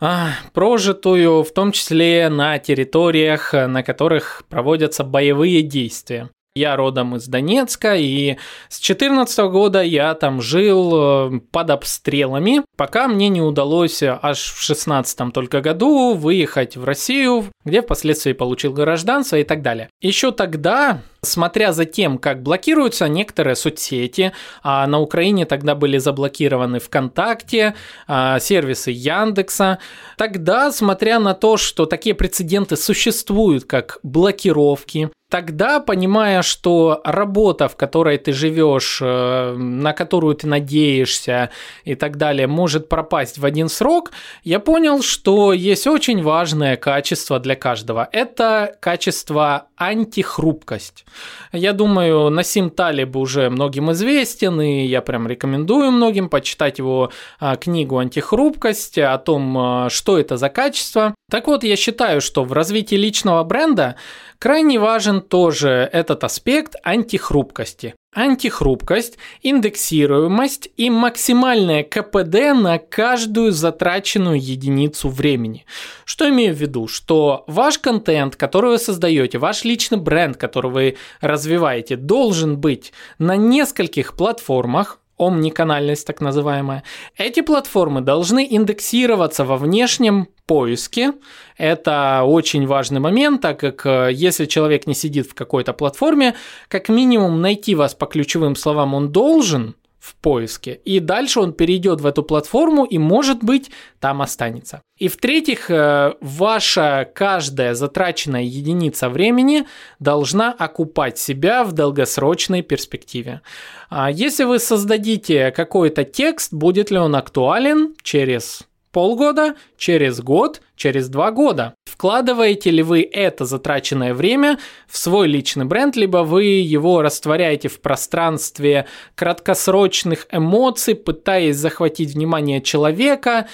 а, прожитую в том числе на территориях, на которых проводятся боевые действия. Я родом из Донецка, и с 14 года я там жил э, под обстрелами, пока мне не удалось аж в 16 только году выехать в Россию, где впоследствии получил гражданство и так далее. Еще тогда смотря за тем, как блокируются некоторые соцсети, а на Украине тогда были заблокированы ВКонтакте, а, сервисы Яндекса, тогда, смотря на то, что такие прецеденты существуют, как блокировки, тогда, понимая, что работа, в которой ты живешь, э, на которую ты надеешься и так далее, может пропасть в один срок, я понял, что есть очень важное качество для каждого. Это качество антихрупкость. Я думаю, Насим Талиб уже многим известен, и я прям рекомендую многим почитать его а, книгу «Антихрупкость», о том, а, что это за качество. Так вот, я считаю, что в развитии личного бренда крайне важен тоже этот аспект антихрупкости. Антихрупкость, индексируемость и максимальное КПД на каждую затраченную единицу времени. Что имею в виду? Что ваш контент, который вы создаете, ваш личный бренд, который вы развиваете, должен быть на нескольких платформах, омниканальность так называемая. Эти платформы должны индексироваться во внешнем поиске. Это очень важный момент, так как э, если человек не сидит в какой-то платформе, как минимум найти вас по ключевым словам он должен – в поиске. И дальше он перейдет в эту платформу и, может быть, там останется. И в-третьих, э, ваша каждая затраченная единица времени должна окупать себя в долгосрочной перспективе. А если вы создадите какой-то текст, будет ли он актуален через полгода, через год, через два года. Вкладываете ли вы это затраченное время в свой личный бренд, либо вы его растворяете в пространстве краткосрочных эмоций, пытаясь захватить внимание человека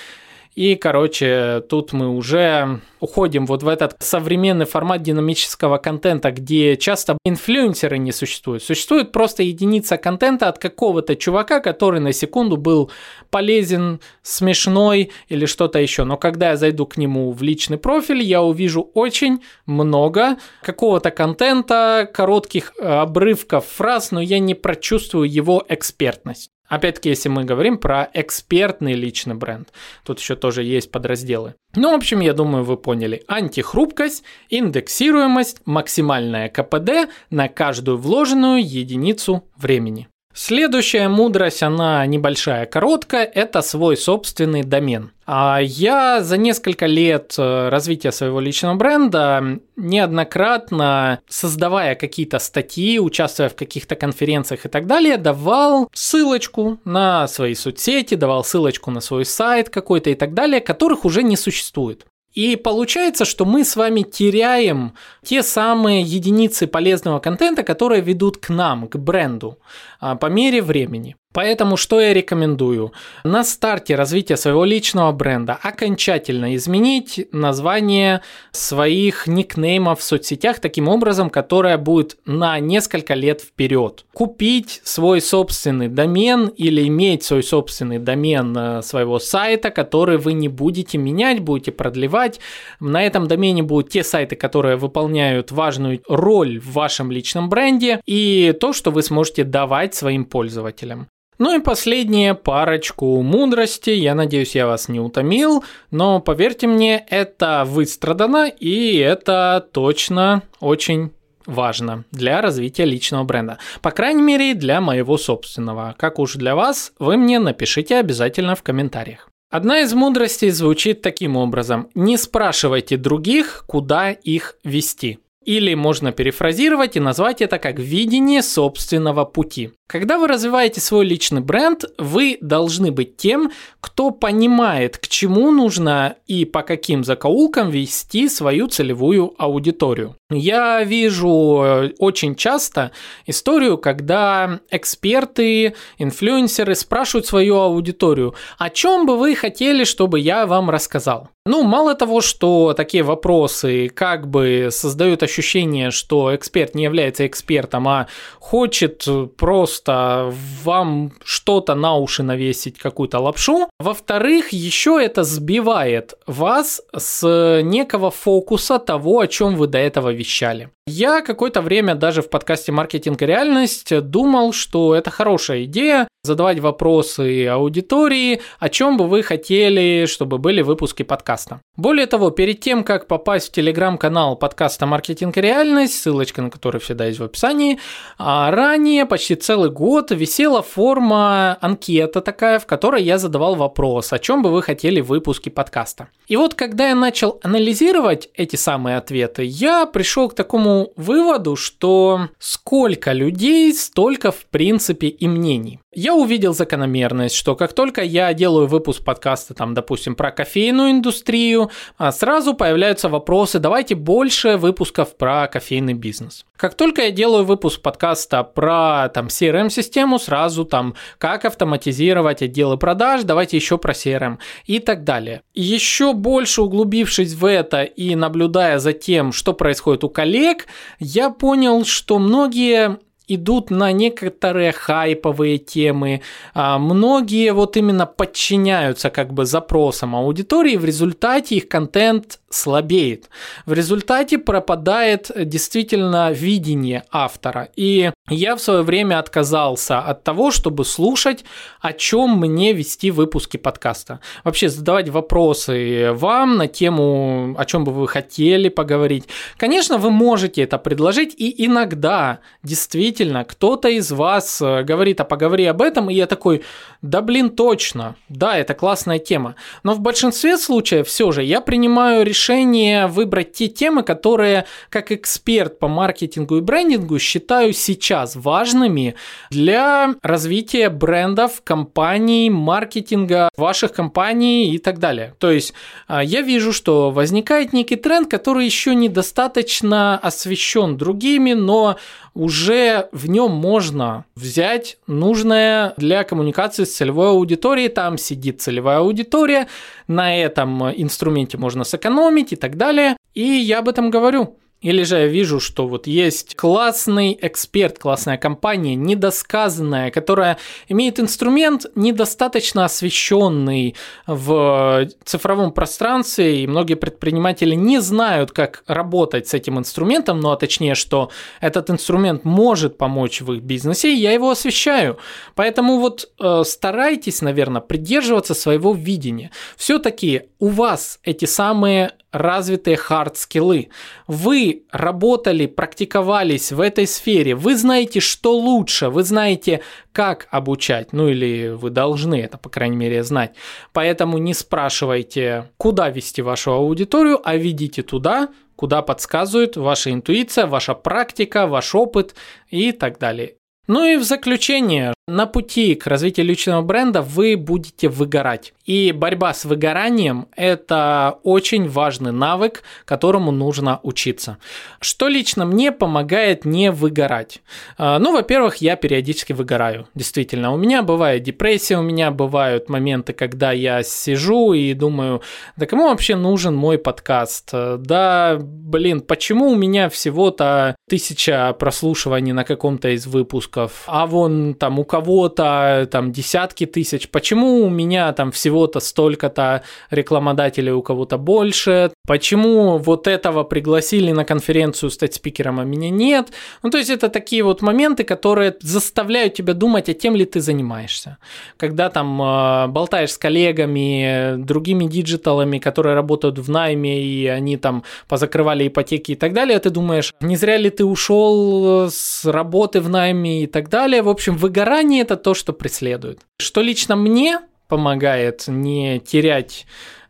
и, короче, тут мы уже уходим вот в этот современный формат динамического контента, где часто инфлюенсеры не существуют. Существует просто единица контента от какого-то чувака, который на секунду был полезен, смешной или что-то еще. Но когда я зайду к нему в личный профиль, я увижу очень много какого-то контента, коротких э, обрывков фраз, но я не прочувствую его экспертность. Опять-таки, если мы говорим про экспертный личный бренд, тут еще тоже есть подразделы. Ну, в общем, я думаю, вы поняли. Антихрупкость, индексируемость, максимальная КПД на каждую вложенную единицу времени. Следующая мудрость, она небольшая, короткая, это свой собственный домен. А я за несколько лет э, развития своего личного бренда неоднократно, создавая какие-то статьи, участвуя в каких-то конференциях и так далее, давал ссылочку на свои соцсети, давал ссылочку на свой сайт какой-то и так далее, которых уже не существует. И получается, что мы с вами теряем те самые единицы полезного контента, которые ведут к нам, к бренду, а, по мере времени. Поэтому что я рекомендую? На старте развития своего личного бренда окончательно изменить название своих никнеймов в соцсетях таким образом, которое будет на несколько лет вперед. Купить свой собственный домен или иметь свой собственный домен э, своего сайта, который вы не будете менять, будете продлевать. На этом домене будут те сайты, которые выполняют важную роль в вашем личном бренде и то, что вы сможете давать своим пользователям. Ну и последнее, парочку мудрости. Я надеюсь, я вас не утомил, но поверьте мне, это выстрадано и это точно очень важно для развития личного бренда. По крайней мере, для моего собственного. Как уж для вас, вы мне напишите обязательно в комментариях. Одна из мудростей звучит таким образом. Не спрашивайте других, куда их вести. Или можно перефразировать и назвать это как видение собственного пути. Когда вы развиваете свой личный бренд, вы должны быть тем, кто понимает, к чему нужно и по каким закоулкам вести свою целевую аудиторию. Я вижу э, очень часто историю, когда эксперты, инфлюенсеры спрашивают свою аудиторию, о чем бы вы хотели, чтобы я вам рассказал. Ну, мало того, что такие вопросы как бы создают ощущение, что эксперт не является экспертом, а хочет просто вам что-то на уши навесить, какую-то лапшу. Во-вторых, еще это сбивает вас с некого фокуса того, о чем вы до этого вещали. Я какое-то время даже в подкасте «Маркетинг и реальность» думал, что это хорошая идея задавать вопросы аудитории, о чем бы вы хотели, чтобы были выпуски подкаста. Более того, перед тем, как попасть в телеграм-канал подкаста «Маркетинг и реальность», ссылочка на который всегда есть в описании, а ранее, почти целый год, висела форма анкета такая, в которой я задавал вопрос, о чем бы вы хотели выпуски подкаста. И вот, когда я начал анализировать эти самые ответы, я пришел к такому выводу, что сколько людей, столько в принципе и мнений. Я увидел закономерность, что как только я делаю выпуск подкаста, там, допустим, про кофейную индустрию, а, сразу появляются вопросы, давайте больше выпусков про кофейный бизнес. Как только я делаю выпуск подкаста про там CRM-систему, сразу там, как автоматизировать отделы продаж, давайте еще про CRM и так далее. еще больше углубившись в это и наблюдая за тем, что происходит у коллег, я понял, что многие идут на некоторые хайповые темы, а многие вот именно подчиняются как бы запросам аудитории, в результате их контент слабеет. В результате пропадает действительно видение автора. И я в свое время отказался от того, чтобы слушать, о чем мне вести выпуски подкаста. Вообще задавать вопросы вам на тему, о чем бы вы хотели поговорить. Конечно, вы можете это предложить, и иногда действительно кто-то из вас э, говорит, а поговори об этом, и я такой, да блин, точно, да, это классная тема. Но в большинстве случаев все же я принимаю решение выбрать те темы, которые, как эксперт по маркетингу и брендингу, считаю сейчас важными для развития брендов, компаний, маркетинга ваших компаний и так далее. То есть а, я вижу, что возникает некий тренд, который еще недостаточно освещен другими, но уже в нем можно взять нужное для коммуникации с целевой аудиторией. Там сидит целевая аудитория, на этом инструменте можно сэкономить и так далее. И я об этом говорю. Или же я вижу, что вот есть классный эксперт, классная компания, недосказанная, которая имеет инструмент недостаточно освещенный в цифровом пространстве, и многие предприниматели не знают, как работать с этим инструментом, ну а точнее, что этот инструмент может помочь в их бизнесе, и я его освещаю. Поэтому вот э, старайтесь, наверное, придерживаться своего видения. Все-таки у вас эти самые развитые хард-скиллы. Вы работали, практиковались в этой сфере, вы знаете, что лучше, вы знаете, как обучать, ну или вы должны это, по крайней мере, знать. Поэтому не спрашивайте, куда вести вашу аудиторию, а ведите туда, куда подсказывает ваша интуиция, ваша практика, ваш опыт и так далее. Ну и в заключение, на пути к развитию личного бренда вы будете выгорать. И борьба с выгоранием – это очень важный навык, которому нужно учиться. Что лично мне помогает не выгорать? А, ну, во-первых, я периодически выгораю. Действительно, у меня бывает депрессия, у меня бывают моменты, когда я сижу и думаю, да кому вообще нужен мой подкаст? Да, блин, почему у меня всего-то тысяча прослушиваний на каком-то из выпусков, а вон там у кого-то там десятки тысяч, почему у меня там всего-то столько-то рекламодателей, у кого-то больше, почему вот этого пригласили на конференцию стать спикером, а меня нет. Ну, то есть это такие вот моменты, которые заставляют тебя думать, а тем ли ты занимаешься. Когда там э, болтаешь с коллегами, другими диджиталами, которые работают в найме, и они там позакрывали ипотеки и так далее, ты думаешь, не зря ли ты ушел с работы в найме и так далее. В общем, выгорание – это то, что преследует. Что лично мне помогает не терять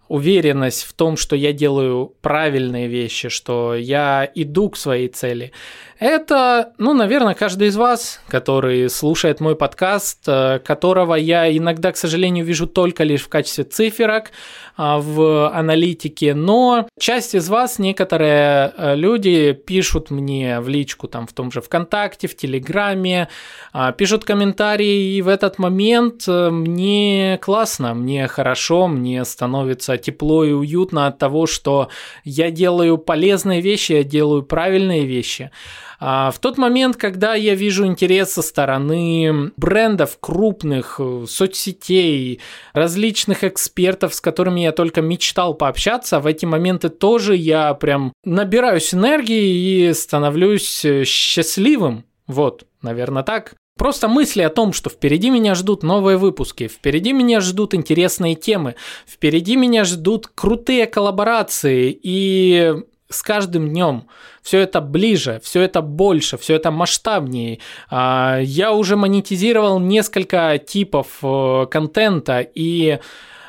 уверенность в том, что я делаю правильные вещи, что я иду к своей цели. Это, ну, наверное, каждый из вас, который слушает мой подкаст, э, которого я иногда, к сожалению, вижу только лишь в качестве циферок а, в аналитике, но часть из вас, некоторые э, люди пишут мне в личку там в том же ВКонтакте, в Телеграме, пишут комментарии, и в этот момент э, мне классно, мне хорошо, мне становится тепло и уютно от того, что я делаю полезные вещи, я делаю правильные вещи. А в тот момент, когда я вижу интерес со стороны брендов крупных, э, соцсетей, различных экспертов, с которыми я только мечтал пообщаться, в эти моменты тоже я прям набираюсь энергии и становлюсь э, счастливым. Вот, наверное, так. Просто мысли о том, что впереди меня ждут новые выпуски, впереди меня ждут интересные темы, впереди меня ждут крутые коллаборации и с каждым днем все это ближе, все это больше, все это масштабнее. А, я уже монетизировал несколько типов э, контента, и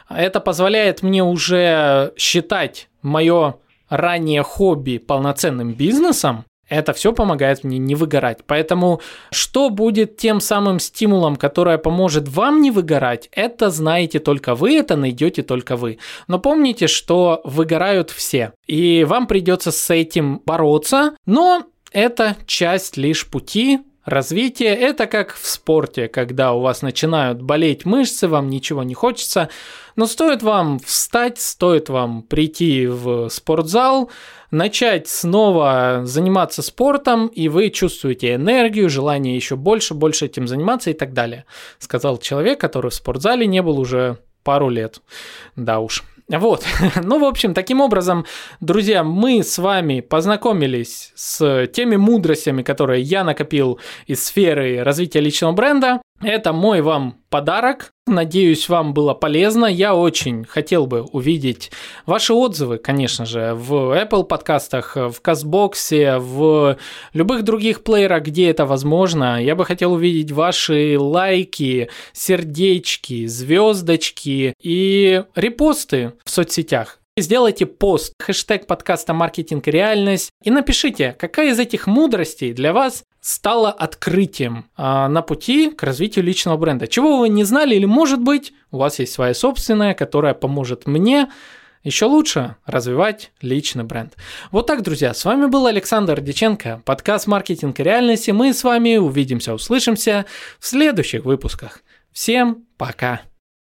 это позволяет мне уже считать мое ранее хобби полноценным бизнесом, это все помогает мне не выгорать. Поэтому что будет тем самым стимулом, которое поможет вам не выгорать, это знаете только вы, это найдете только вы. Но помните, что выгорают все. И вам придется с этим бороться, но это часть лишь пути, развития. Это как в спорте, когда у вас начинают болеть мышцы, вам ничего не хочется, но стоит вам встать, стоит вам прийти в спортзал, начать снова заниматься спортом, и вы чувствуете энергию, желание еще больше, больше этим заниматься и так далее. Сказал человек, который в спортзале не был уже пару лет. Да уж. Вот. ну, в общем, таким образом, друзья, мы с вами познакомились с теми мудростями, которые я накопил из сферы развития личного бренда. Это мой вам подарок. Надеюсь, вам было полезно. Я очень хотел бы увидеть ваши отзывы, конечно же, в Apple подкастах, в Казбоксе, в любых других плеерах, где это возможно. Я бы хотел увидеть ваши лайки, сердечки, звездочки и репосты в соцсетях. Сделайте пост, хэштег подкаста «Маркетинг и реальность» и напишите, какая из этих мудростей для вас стала открытием а, на пути к развитию личного бренда. Чего вы не знали или, может быть, у вас есть своя собственная, которая поможет мне еще лучше развивать личный бренд. Вот так, друзья, с вами был Александр Диченко, подкаст «Маркетинг и реальность», и мы с вами увидимся, услышимся в следующих выпусках. Всем пока!